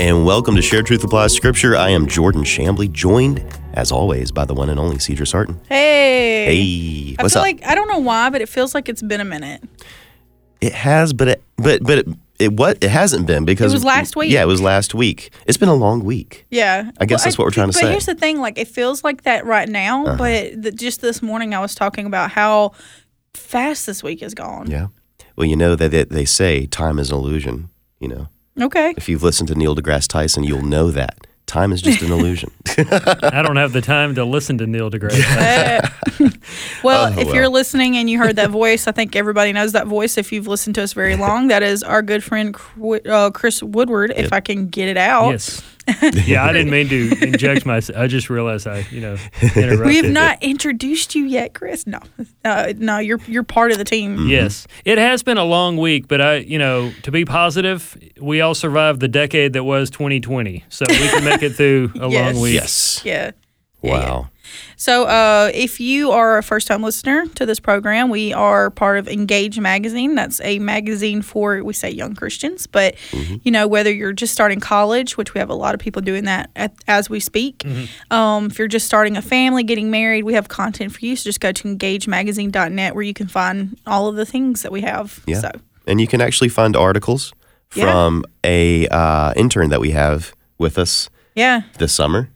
And welcome to Share Truth Applies Scripture. I am Jordan Shambly, joined as always by the one and only Cedra Sarton. Hey. Hey, I what's feel up? like I don't know why, but it feels like it's been a minute. it has, but it, but but it, it what it hasn't been because It was last week. Yeah, it was last week. It's been a long week. Yeah. I guess that's what we're trying to but say. Uh-huh. here's the thing, like it feels like that right now, but the, just this morning I was talking about how fast this week has gone. Yeah. Well, you know that they, they say time is an illusion. You know, Okay. if you've listened to Neil deGrasse Tyson, you'll know that time is just an illusion. I don't have the time to listen to Neil deGrasse. Well, Oh, if well. you're listening and you heard that voice, I think everybody knows that voice if you've listened to us very long. That is our good friend uh, Chris Woodward, if I can get it out. yes. Yeah, I didn't mean to inject myself. I just realized I, you know, interrupted. We have not introduced you yet, Chris. No, uh, no, you're you're part of the team. Mm-hmm. Yes, it has been a long week, but I, you know, to be positive, we all survived the decade that was 2020, so we can make it through a Yes. long week. yes. Yeah. Yeah, yeah. Wow. So, uh, if you are a first time listener to this program, we are part of Engage Magazine. That's a magazine for, we say young Christians, but, you know, whether you're just starting college, which we have a lot of people doing that at, as we speak, um, if you're just starting a family, getting married, we have content for you. So, just go to engagemagazine.net where you can find all of the things that we have. Yeah. So, And you can actually find articles Yeah. from a uh, intern that we have with us yeah. this summer.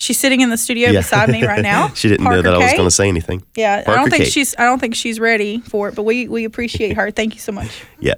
She's sitting in the studio Yeah. beside me right now. she didn't know Parker that I was going to say anything. Yeah, I don't think she's. I don't think she's ready for it, but we we appreciate her. Thank you so much. Yeah.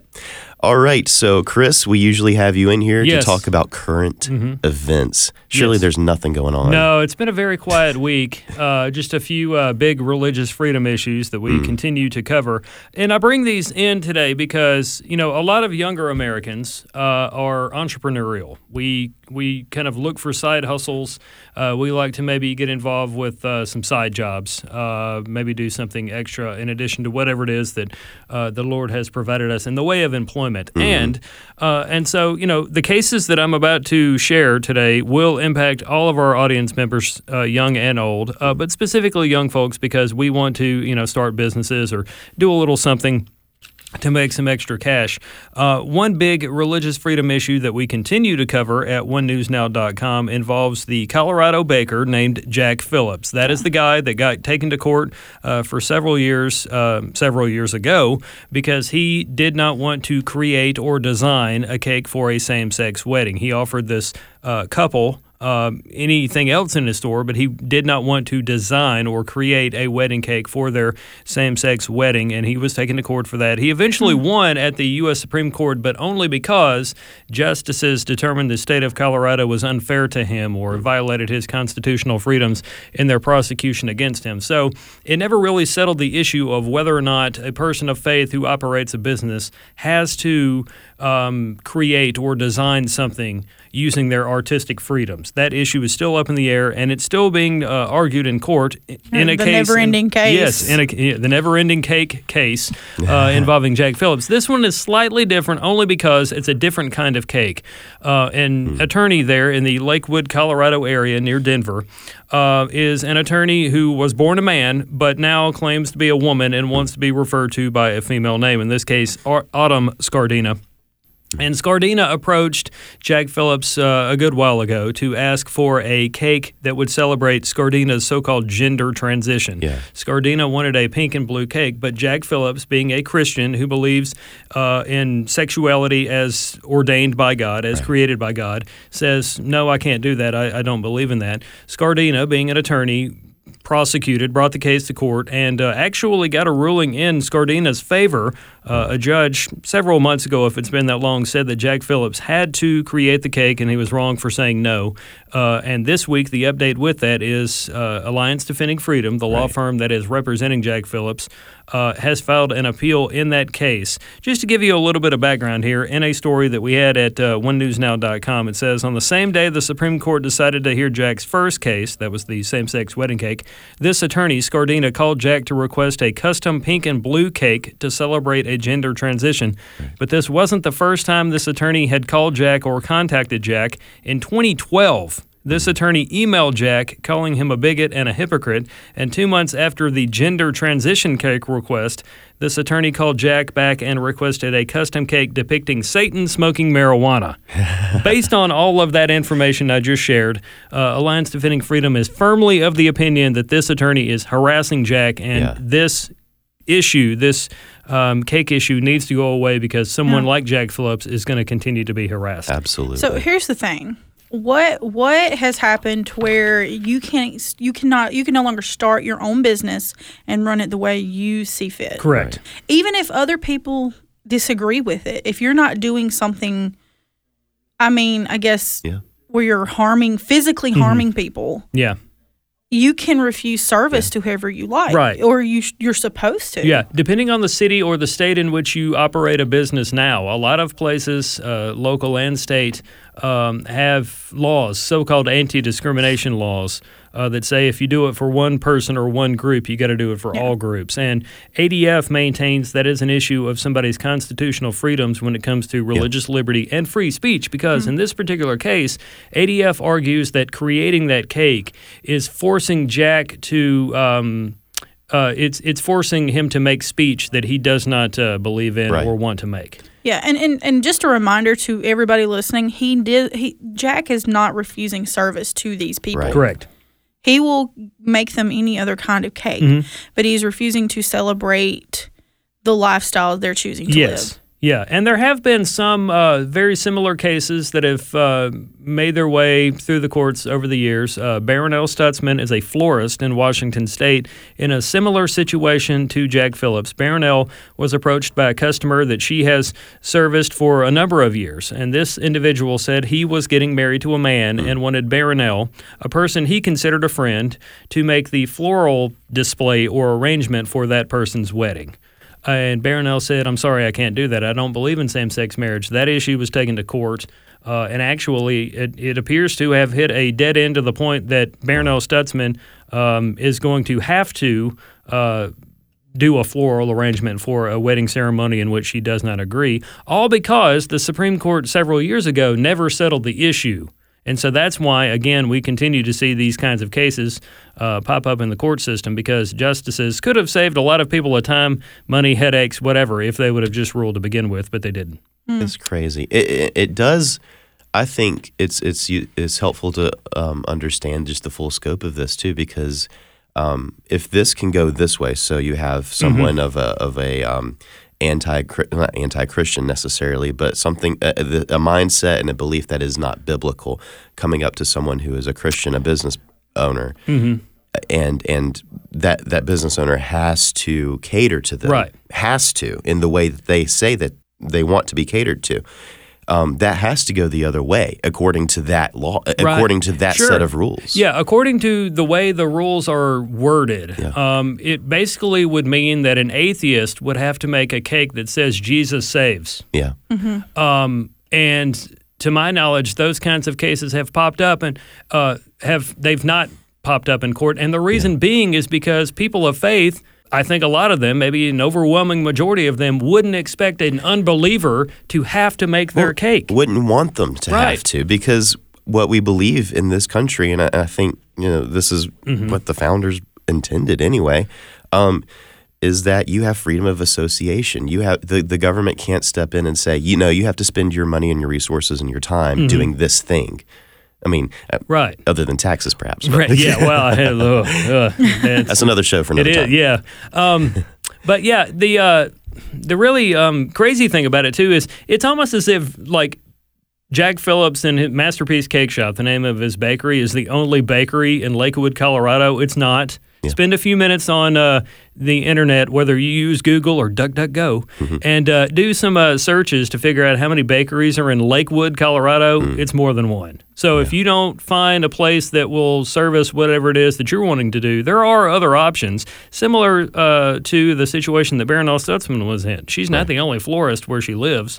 All right. So, Chris, we usually have you in here Yes. to talk about current events. Surely Yes. there's nothing going on. No, it's been a very quiet week. Uh, just a few uh, big religious freedom issues that we continue to cover. And I bring these in today because, you know, a lot of younger Americans uh, are entrepreneurial. We, we kind of look for side hustles. Uh, we like to maybe get involved with uh, some side jobs, uh, maybe do something extra in addition to whatever it is that uh, the Lord has provided us in the way of employment. And uh, and so you know the cases that I'm about to share today will impact all of our audience members, uh, young and old, uh, but specifically young folks because we want to you know start businesses or do a little something to make some extra cash. Uh, one big religious freedom issue that we continue to cover at onenewsnow.com involves the Colorado baker named Jack Phillips. That is the guy that got taken to court uh, for several years, uh, several years ago, because he did not want to create or design a cake for a same-sex wedding. He offered this uh, couple um, anything else in his store, but he did not want to design or create a wedding cake for their same sex wedding, and he was taken to court for that. He eventually won at the U.S. Supreme Court, but only because justices determined the state of Colorado was unfair to him or violated his constitutional freedoms in their prosecution against him. So it never really settled the issue of whether or not a person of faith who operates a business has to um, create or design something using their artistic freedoms. That issue is still up in the air, and it's still being uh, argued in court in a The case. never-ending case. Yes, in a, the never-ending cake case uh, involving Jack Phillips. This one is slightly different, only because it's a different kind of cake. Uh, an attorney there in the Lakewood, Colorado area near Denver uh, is an attorney who was born a man, but now claims to be a woman and wants to be referred to by a female name. In this case, Autumn Scardina. And Scardina approached Jack Phillips uh, a good while ago to ask for a cake that would celebrate Scardina's so called gender transition. Yeah. Scardina wanted a pink and blue cake, but Jack Phillips, being a Christian who believes uh, in sexuality as ordained by God, as created by God, says, No, I can't do that. I, I don't believe in that. Scardina, being an attorney, prosecuted, brought the case to court, and uh, actually got a ruling in Scardina's favor. Uh, a judge several months ago, if it's been that long, said that Jack Phillips had to create the cake and he was wrong for saying no. Uh, and this week, the update with that is uh, Alliance Defending Freedom, the law firm that is representing Jack Phillips, uh, has filed an appeal in that case. Just to give you a little bit of background here, in a story that we had at uh, OneNewsNow.com, it says on the same day the Supreme Court decided to hear Jack's first case, that was the same-sex wedding cake, this attorney Scardina called Jack to request a custom pink and blue cake to celebrate a gender transition. But this wasn't the first time this attorney had called Jack or contacted Jack. In 2012. This attorney emailed Jack, calling him a bigot and a hypocrite. And two months after the gender transition cake request, this attorney called Jack back and requested a custom cake depicting Satan smoking marijuana. Based on all of that information I just shared, uh, Alliance Defending Freedom is firmly of the opinion that this attorney is harassing Jack, and Yeah. this issue, this um, cake issue, needs to go away because someone like Jack Phillips is going to continue to be harassed. Absolutely. So here's the thing. What what has happened to where you can't you cannot you can no longer start your own business and run it the way you see fit. Correct. Even if other people disagree with it, if you're not doing something I mean, I guess Yeah. where you're harming physically Mm-hmm. harming people, Yeah. You can refuse service to whoever you like, Right. Or you sh- you're supposed to. Yeah, depending on the city or the state in which you operate a business now, a lot of places, uh, local and state, um, have laws, so-called anti-discrimination laws, uh, that say if you do it for one person or one group, you got to do it for all groups. And ADF maintains that is an issue of somebody's constitutional freedoms when it comes to religious liberty and free speech. Because in this particular case, ADF argues that creating that cake is forcing Jack to. Um, uh, it's it's forcing him to make speech that he does not uh, believe in Right. or want to make. Yeah, and, and and just a reminder to everybody listening, he did he Jack is not refusing service to these people. Right. Correct. He will make them any other kind of cake, Mm-hmm. but he's refusing to celebrate the lifestyle they're choosing to Yes. live. Yeah, and there have been some uh, very similar cases that have uh, made their way through the courts over the years. Uh, Barronelle Stutzman is a florist in Washington State in a similar situation to Jack Phillips. Barronelle was approached by a customer that she has serviced for a number of years, and this individual said he was getting married to a man and wanted Barronelle, a person he considered a friend, to make the floral display or arrangement for that person's wedding. And Barronelle said, I'm sorry, I can't do that. I don't believe in same sex marriage. That issue was taken to court. Uh, and actually, it, it appears to have hit a dead end to the point that Barronelle Stutzman um, is going to have to uh, do a floral arrangement for a wedding ceremony in which she does not agree, all because the Supreme Court several years ago never settled the issue. And so that's why, again, we continue to see these kinds of cases uh, pop up in the court system because justices could have saved a lot of people a time, money, headaches, whatever, if they would have just ruled to begin with, but they didn't. It's crazy. It, it, it does. I think it's it's it's helpful to um, understand just the full scope of this too, because um, if this can go this way, so you have someone of a of a um, anti not anti Christian necessarily, but something a, a mindset and a belief that is not biblical coming up to someone who is a Christian, a business owner, mm-hmm. and and that that business owner has to cater to them, Right. Has to in the way that they say that they want to be catered to. Um, that has to go the other way according to that law, according to that Sure. set of rules. Yeah, according to the way the rules are worded, um, it basically would mean that an atheist would have to make a cake that says Jesus saves. yeah, Um, and to my knowledge, those kinds of cases have popped up and uh, have they've not popped up in court. And the reason being is because people of faith, I think a lot of them, maybe an overwhelming majority of them, wouldn't expect an unbeliever to have to make their cake. wouldn't want them to Right. have to because what we believe in this country, and I, I think you know this is Mm-hmm. what the founders intended anyway, um, is that you have freedom of association. You have the the government can't step in and say, you know, you have to spend your money and your resources and your time Mm-hmm. doing this thing. I mean, uh, Right. other than taxes, perhaps. but- Right. Yeah. Well, uh, That's another show for It another is, time. yeah. Um, but yeah, the uh, the really um, crazy thing about it too is it's almost as if like Jack Phillips and his Masterpiece Cake Shop, the name of his bakery, is the only bakery in Lakewood, Colorado. It's not. Spend a few minutes on uh, the internet, whether you use Google or DuckDuckGo, Mm-hmm. and uh, do some uh, searches to figure out how many bakeries are in Lakewood, Colorado. Mm. It's more than one. So if you don't find a place that will service whatever it is that you're wanting to do, there are other options, similar uh, to the situation that Barronelle Stutzman was in. She's not the only florist where she lives,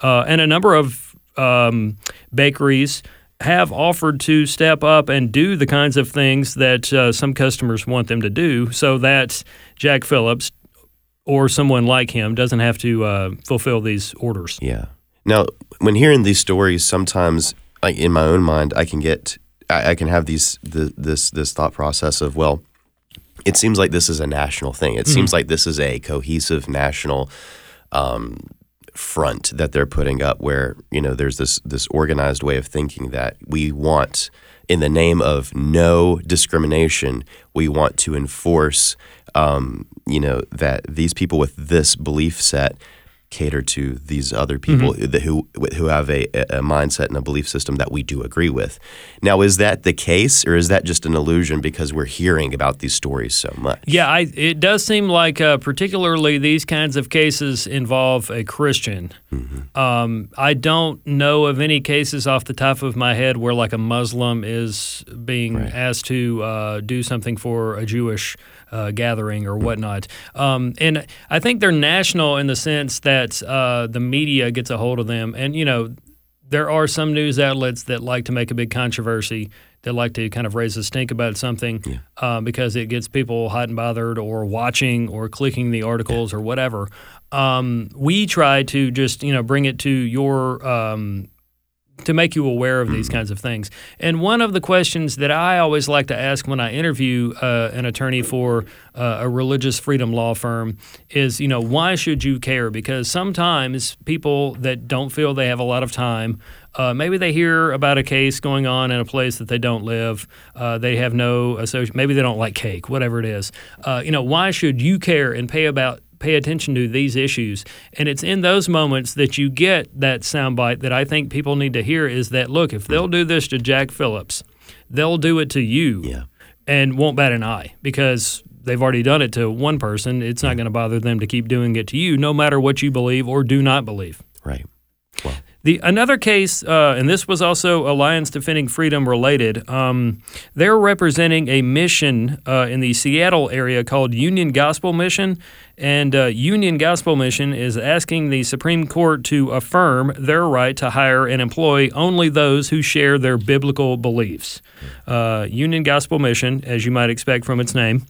uh, and a number of um, bakeries have offered to step up and do the kinds of things that uh, some customers want them to do so that Jack Phillips or someone like him doesn't have to uh, fulfill these orders. Yeah. Now, when hearing these stories, sometimes, like in my own mind, I can get, I, I can have these, the, this, this thought process of, well, it seems like this is a national thing. It seems like this is a cohesive national um, front that they're putting up, where you know there's this this organized way of thinking that we want, in the name of no discrimination, we want to enforce, um, you know, that these people with this belief set cater to these other people that who who have a, a mindset and a belief system that we do agree with. Now, is that the case, or is that just an illusion because we're hearing about these stories so much? Yeah, I, it does seem like uh, particularly these kinds of cases involve a Christian. Um, I don't know of any cases off the top of my head where like a Muslim is being asked to uh, do something for a Jewish uh, gathering or whatnot. Um, and I think they're national in the sense that uh, the media gets a hold of them, and you know there are some news outlets that like to make a big controversy. That like to kind of raise a stink about something uh, because it gets people hot and bothered or watching or clicking the articles or whatever. Um, we try to just you know bring it to your um, to make you aware of these kinds of things. And one of the questions that I always like to ask when I interview uh, an attorney for uh, a religious freedom law firm is, you know, why should you care? Because sometimes people that don't feel they have a lot of time, uh, maybe they hear about a case going on in a place that they don't live. Uh, they have no association. Maybe they don't like cake, whatever it is. Uh, you know, why should you care and pay about pay attention to these issues. And it's in those moments that you get that soundbite that I think people need to hear is that look, if they'll do this to Jack Phillips, they'll do it to you Yeah. and won't bat an eye because they've already done it to one person. It's not going to bother them to keep doing it to you, no matter what you believe or do not believe. Right. The another case, uh, and this was also Alliance Defending Freedom related. Um, they're representing a mission uh, in the Seattle area called Union Gospel Mission, and uh, Union Gospel Mission is asking the Supreme Court to affirm their right to hire and employ only those who share their biblical beliefs. Uh, Union Gospel Mission, as you might expect from its name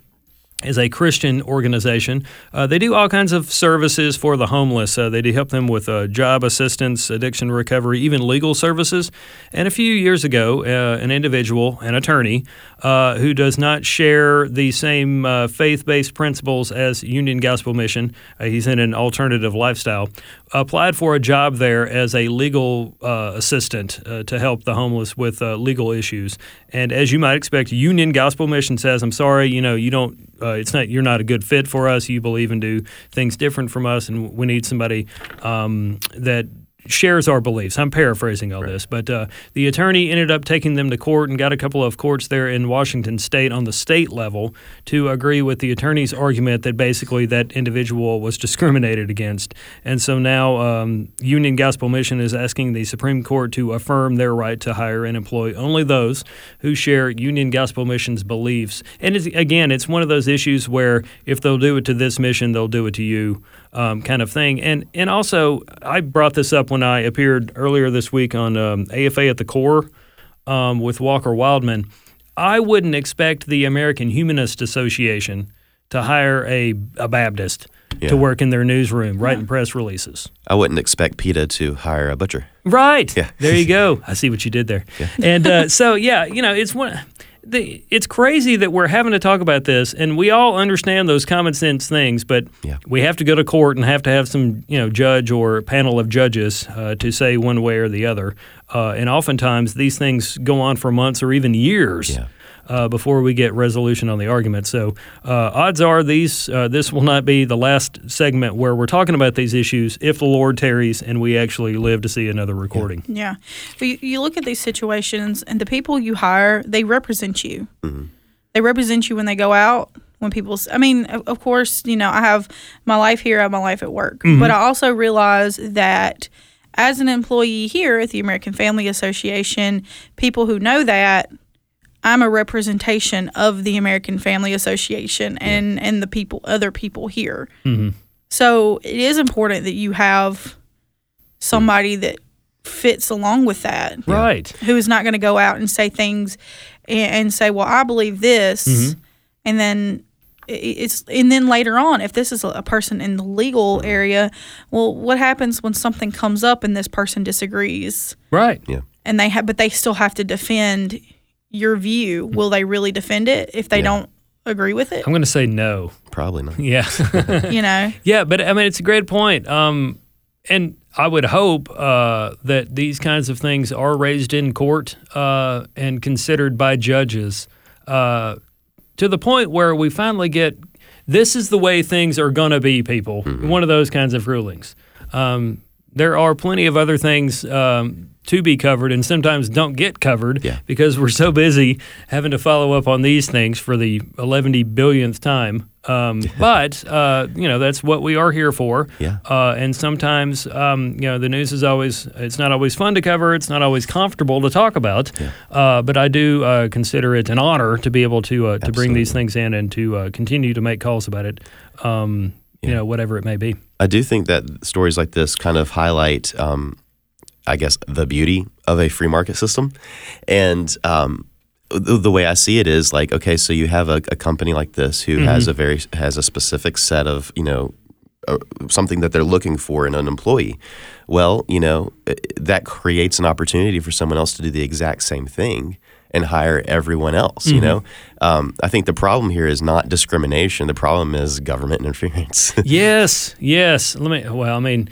is a Christian organization. Uh, they do all kinds of services for the homeless. Uh, they do help them with uh, job assistance, addiction recovery, even legal services. And a few years ago, uh, an individual, an attorney, uh, who does not share the same uh, faith based principles as Union Gospel Mission, he's in an alternative lifestyle, applied for a job there as a legal assistant to help the homeless with legal issues. And as you might expect, Union Gospel Mission says, I'm sorry, you know, you don't uh, it's not you're not a good fit for us. You believe and do things different from us, and we need somebody um, that shares our beliefs. I'm paraphrasing all this, but uh, the attorney ended up taking them to court and got a couple of courts there in Washington State on the state level to agree with the attorney's argument that basically that individual was discriminated against. And so now um, Union Gospel Mission is asking the Supreme Court to affirm their right to hire and employ only those who share Union Gospel Mission's beliefs. And it's, again, it's one of those issues where if they'll do it to this mission, they'll do it to you um, kind of thing. And and also, I brought this up when I appeared earlier this week on um, AFA at the Core um, with Walker Wildmon. I wouldn't expect the American Humanist Association to hire a, a Baptist Yeah. to work in their newsroom, writing press releases. I wouldn't expect PETA to hire a butcher. Right. Yeah. There you go. I see what you did there. Yeah. And uh, so, yeah, you know, it's one. The, it's crazy that we're having to talk about this, and we all understand those common sense things, but Yeah. we have to go to court and have to have some, you know, judge or panel of judges uh, to say one way or the other. Uh, and oftentimes these things go on for months or even years. Yeah. Uh, before we get resolution on the argument, so uh, odds are these uh, this will not be the last segment where we're talking about these issues if the Lord tarries and we actually live to see another recording. Yeah. But you, you look at these situations, and the people you hire, they represent you. they represent you when they go out. When people, i mean, of, of course, you know, I have my life here, I have my life at work, but I also realize that as an employee here at the American Family Association, people who know that I'm a representation of the American Family Association and and the people other people here. Mm-hmm. So it is important that you have somebody that fits along with that, Right. who is not going to go out and say things and, and say, "Well, I believe this," mm-hmm. and then it's and then later on, if this is a a person in the legal area, well, what happens when something comes up and this person disagrees? Right. Yeah. and they have but they still have to defend your view will they really defend it if they Yeah. don't agree with it I'm going to say no. Probably not. Yeah. you know Yeah, but I mean, it's a great point. Um, and I would hope uh, that these kinds of things are raised in court uh, and considered by judges uh, to the point where we finally get this is the way things are going to be, people. One of those kinds of rulings. Um, there are plenty of other things um, to be covered and sometimes don't get covered Yeah. because we're so busy having to follow up on these things for the 11 billionth time. Um, but, uh, you know, that's what we are here for. Yeah. Uh, and sometimes, um, you know, the news is always, it's not always fun to cover. It's not always comfortable to talk about. Uh, but I do uh, consider it an honor to be able to, uh, to bring these things in and to uh, continue to make calls about it, um, you know, whatever it may be. I do think that stories like this kind of highlight, um, I guess, the beauty of a free market system. And um, the, the way I see it is like, okay, so you have a, a company like this who has a very has a specific set of you know uh, something that they're looking for in an employee. Well, you know that creates an opportunity for someone else to do the exact same thing and hire everyone else. You know, um, I think the problem here is not discrimination. The problem is government interference. yes, yes. Let me. Well, I mean,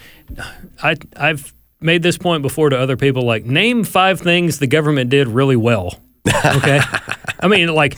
I I've made this point before to other people. Like, name five things the government did really well. Okay. I mean, like,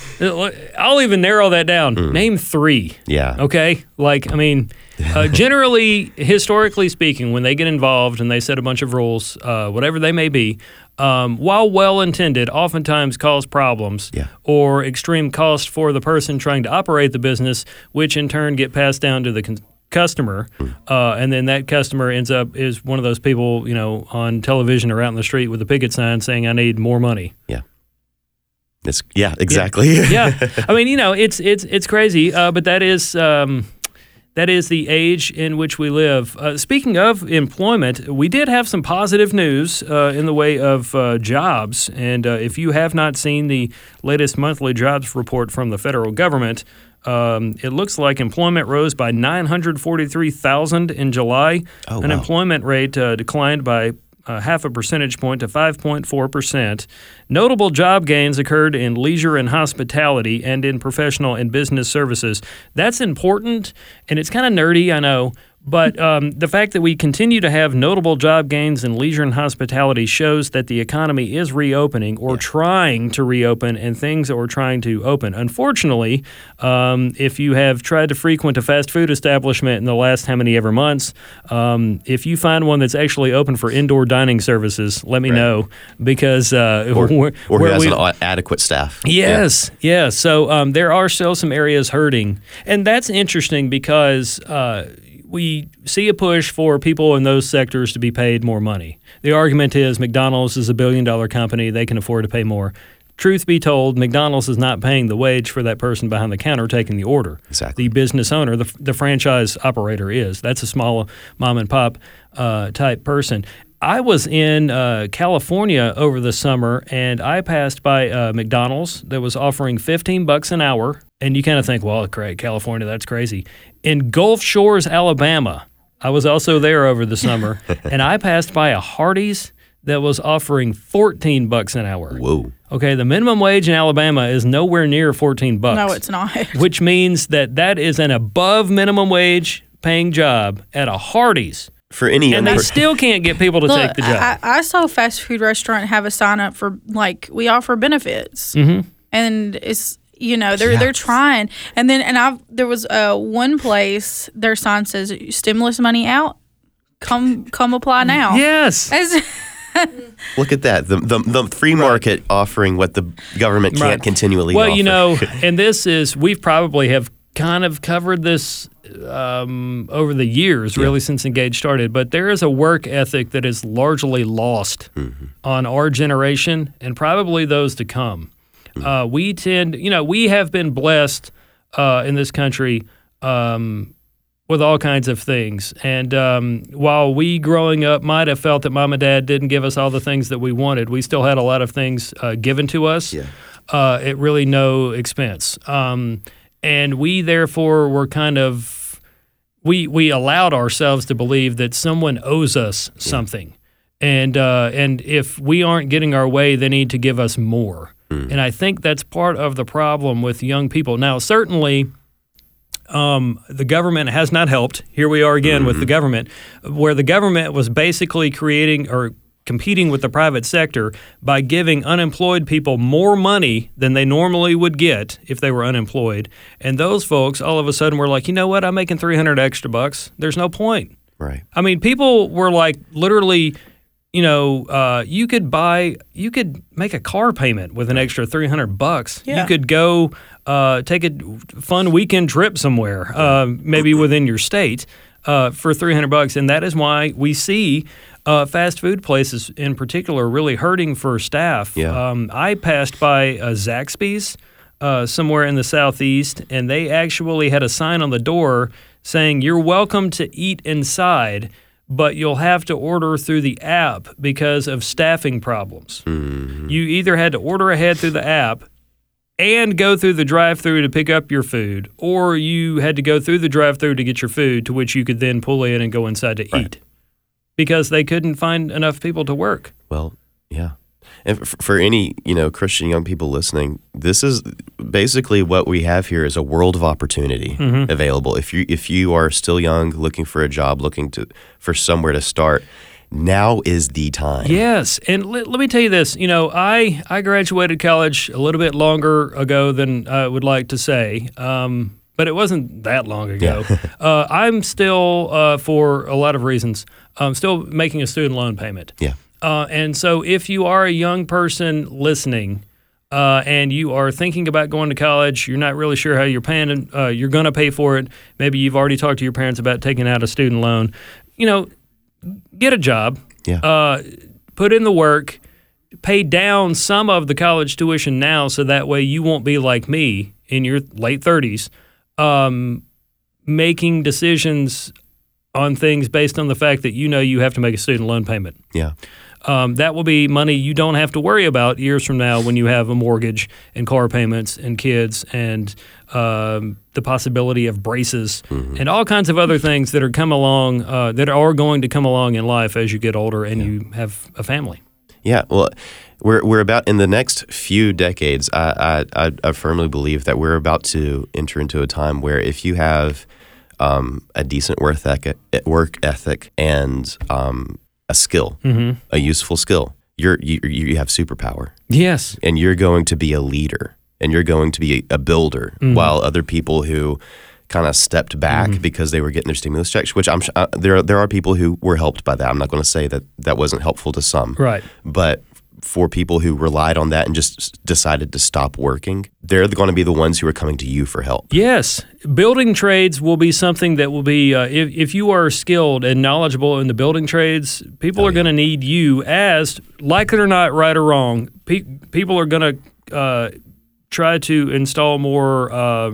I'll even narrow that down. Name three. yeah. Okay. Like, I mean, uh, generally, historically speaking, when they get involved and they set a bunch of rules, uh, whatever they may be, um, while well intended, oftentimes cause problems Yeah. or extreme cost for the person trying to operate the business, which in turn get passed down to the con- customer. Uh, and then that customer ends up is one of those people, you know, on television or out in the street with a picket sign saying, I need more money. It's yeah, exactly. yeah, I mean, you know, it's it's it's crazy, uh, but that is um, that is the age in which we live. Uh, speaking of employment, we did have some positive news uh, in the way of uh, jobs, and uh, if you have not seen the latest monthly jobs report from the federal government. Um, it looks like employment rose by 943,000 in July. Oh, wow. Unemployment rate uh, declined by uh, half a percentage point to 5.4%. Notable job gains occurred in leisure and hospitality and in professional and business services. That's important, and it's kind of nerdy, I know. But um, the fact that we continue to have notable job gains in leisure and hospitality shows that the economy is reopening or trying to reopen, and things are trying to open. Unfortunately, um, if you have tried to frequent a fast food establishment in the last how many ever months, um, if you find one that's actually open for indoor dining services, let me know because uh, or, where- or who has we- an adequate staff. Yes, yes. So um, there are still some areas hurting, and that's interesting because uh, we see a push for people in those sectors to be paid more money. The argument is McDonald's is a billion dollar company; they can afford to pay more. Truth be told, McDonald's is not paying the wage for that person behind the counter taking the order. Exactly. The business owner, the, the franchise operator is. That's a small mom and pop uh, type person. I was in uh, California over the summer, and I passed by uh, McDonald's that was offering 15 bucks an hour. And you kind of think, well, great, California, that's crazy. In Gulf Shores, Alabama, I was also there over the summer, and I passed by a Hardee's that was offering 14 bucks an hour. Whoa. Okay, the minimum wage in Alabama is nowhere near 14 bucks no it's not which means that that is an above minimum wage paying job at a Hardee's, For any and they unpro- still can't get people to Look, take the job. I, I saw a fast food restaurant have a sign up for like we offer benefits, mm-hmm. and it's you know they're Yeah. they're trying. And then and I've there was uh, one place their sign says stimulus money out, come come apply now. yes, As- Look at that. The, the, the free market offering what the government can't Right. continually Well, offer. you know, and this is we've probably have kind of covered this um, over the years, really since Engage started. But there is a work ethic that is largely lost Mm-hmm. on our generation and probably those to come. Uh, we tend, you know, we have been blessed uh, in this country. Um, with all kinds of things. And um, while we growing up might have felt that mom and dad didn't give us all the things that we wanted, we still had a lot of things uh, given to us Yeah. uh, at really no expense. Um, and we therefore were kind of we we allowed ourselves to believe that someone owes us something, and uh, and if we aren't getting our way, they need to give us more. And I think that's part of the problem with young people. Now, certainly. Um, the government has not helped. Here we are again with the government, where the government was basically creating or competing with the private sector by giving unemployed people more money than they normally would get if they were unemployed. And those folks all of a sudden were like, you know what? I'm making 300 extra bucks. There's no point. Right. I mean, people were like literally, you know, uh, you could buy, you could make a car payment with an extra three hundred bucks. Yeah. You could go uh, take a fun weekend trip somewhere, uh, maybe within your state, uh, for three hundred bucks, and that is why we see. Uh, fast food places, in particular, really hurting for staff. Yeah. Um, I passed by Zaxby's uh, somewhere in the southeast, and they actually had a sign on the door saying, "You're welcome to eat inside, but you'll have to order through the app because of staffing problems." Mm-hmm. You either had to order ahead through the app and go through the drive-through to pick up your food, or you had to go through the drive-through to get your food, to which you could then pull in and go inside to eat because they couldn't find enough people to work. Well, yeah. And for any you know Christian young people listening, this is basically what we have here is a world of opportunity Mm-hmm. available. If you if you are still young, looking for a job, looking to for somewhere to start, now is the time. Yes, and let, let me tell you this. You know, I I graduated college a little bit longer ago than I would like to say, um, but it wasn't that long ago. uh, I'm still, uh, for a lot of reasons, I'm still making a student loan payment. Yeah. Uh, and so, if you are a young person listening uh, and you are thinking about going to college, you're not really sure how you're paying, uh, you're going to pay for it. Maybe you've already talked to your parents about taking out a student loan. You know, get a job, Yeah. uh, put in the work, pay down some of the college tuition now, so that way you won't be like me in your late 30s, um, making decisions on things based on the fact that you know you have to make a student loan payment. yeah. Um, that will be money you don't have to worry about years from now when you have a mortgage and car payments and kids and um, the possibility of braces and all kinds of other things that are come along uh, that are going to come along in life as you get older and you have a family. Yeah, well, we're we're about in the next few decades. I I, I, I firmly believe that we're about to enter into a time where if you have um, a decent work ethic, work ethic and um, a skill, mm-hmm. a useful skill, you're you, you have superpower, Yes. and you're going to be a leader, and you're going to be a builder, mm-hmm. while other people who kind of stepped back mm-hmm. because they were getting their stimulus checks, which I'm uh, there there are people who were helped by that. I'm not going to say that that wasn't helpful to some, Right. but for people who relied on that and just decided to stop working, they're going to be the ones who are coming to you for help. Yes, building trades will be something that will be uh, if if you are skilled and knowledgeable in the building trades, people are going to need you as like it or not, right or wrong. Pe- people are going to uh, try to install more uh,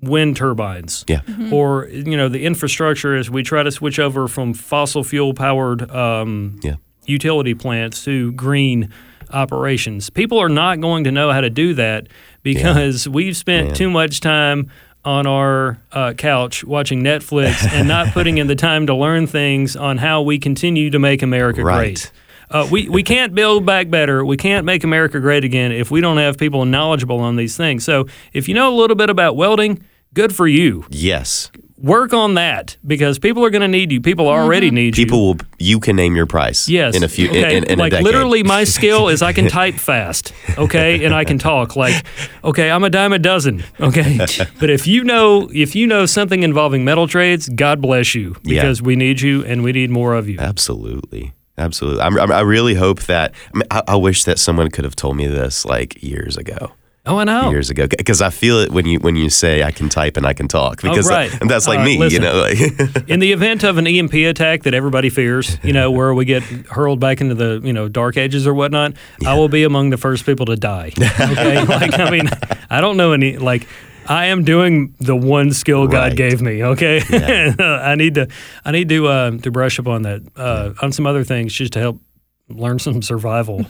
wind turbines. Yeah. Or you know the infrastructure as we try to switch over from fossil fuel powered um, Yeah. Utility plants to green operations. People are not going to know how to do that because we've spent Man. too much time on our uh, couch watching Netflix and not putting in the time to learn things on how we continue to make America Right. great. Uh, we, we can't build back better. We can't make America great again if we don't have people knowledgeable on these things. So if you know a little bit about welding, good for you. Yes, Work on that because people are going to need you. People already mm-hmm. need you. people will. You can name your price. Yes. in a few. in- Okay. In, in, like a literally, my skill is I can type fast. Okay, and I can talk. Like, okay, I'm a dime a dozen. Okay, but if you know if you know something involving metal trades, God bless you Yeah. because we need you and we need more of you. Absolutely. absolutely. I'm, I'm, I really hope that. I, mean, I, I wish that someone could have told me this like years ago. Oh, I know. Years ago, because I feel it when you when you say I can type and I can talk, because Oh, right. that- and that's like Uh, me, listen. you know. Like, In the event of an EMP attack that everybody fears, you know, where we get hurled back into the, you know, dark ages or whatnot, I will be among the first people to die. Okay. like, I mean, I don't know any, like, I am doing the one skill God Right. gave me. Okay. I need to, I need to, uh, to brush up on that, uh, on some other things just to help learn some survival.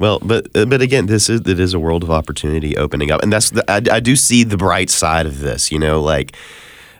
Well, but uh, but again, this is it is a world of opportunity opening up, and that's the, I, I do see the bright side of this. You know, like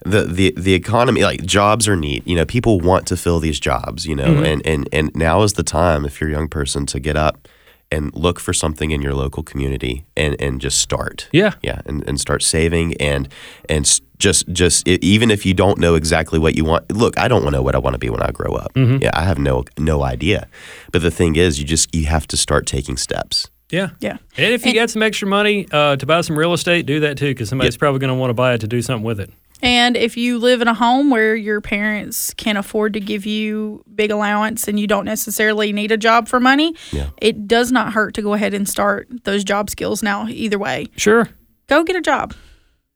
the the the economy, like jobs are neat. You know, people want to fill these jobs. You know, Mm-hmm. and and and now is the time if you're a young person to get up and look for something in your local community and and just start. Yeah. yeah, and, and start saving and and just just even if you don't know exactly what you want. Look, I don't know what I want to be when I grow up. Mm-hmm. Yeah, I have no no idea. But the thing is, you just you have to start taking steps. Yeah. Yeah. And if you And- got some extra money uh, to buy some real estate, do that too, because somebody's probably going to want to buy it to do something with it. And if you live in a home where your parents can afford to give you big allowance and you don't necessarily need a job for money, Yeah. it does not hurt to go ahead and start those job skills now, either way. Sure. Go get a job.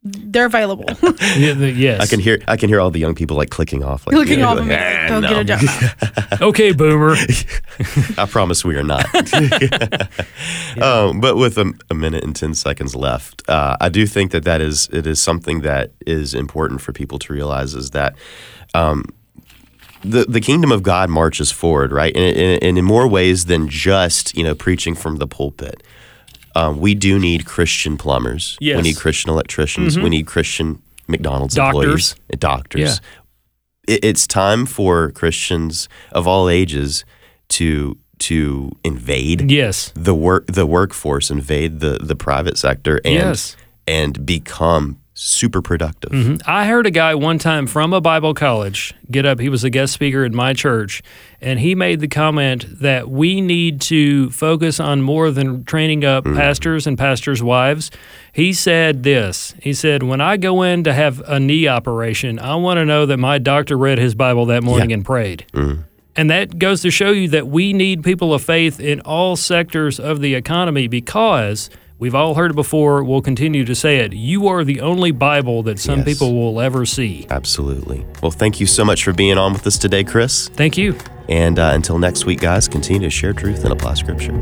They're available. Yes. I can hear I can hear all the young people like clicking off. Like, Looking you know, off of me, "Ah, like, go no." get a job. Okay, boomer. I promise we are not. um, but with a, a minute and ten seconds left, uh, I do think that that is it is something that is important for people to realize is that. Um, the, the kingdom of God marches forward, right? And, and, and in more ways than just you know preaching from the pulpit. Um, we do need Christian plumbers. Yes. We need Christian electricians. We need Christian McDonald's Doctors. employees, uh, doctors. It, it's time for Christians of all ages to to invade yes. the work the workforce, invade the the private sector, and Yes. and become super productive. Mm-hmm. I heard a guy one time from a Bible college get up. He was a guest speaker at my church, and he made the comment that we need to focus on more than training up mm. pastors and pastors' wives. He said this He said, When I go in to have a knee operation, I want to know that my doctor read his Bible that morning and prayed. Mm. And that goes to show you that we need people of faith in all sectors of the economy because we've all heard it before, we'll continue to say it. You are the only Bible that some Yes. people will ever see. Absolutely. Well, thank you so much for being on with us today, Chris. Thank you. And uh, until next week, guys, continue to share truth and apply Scripture.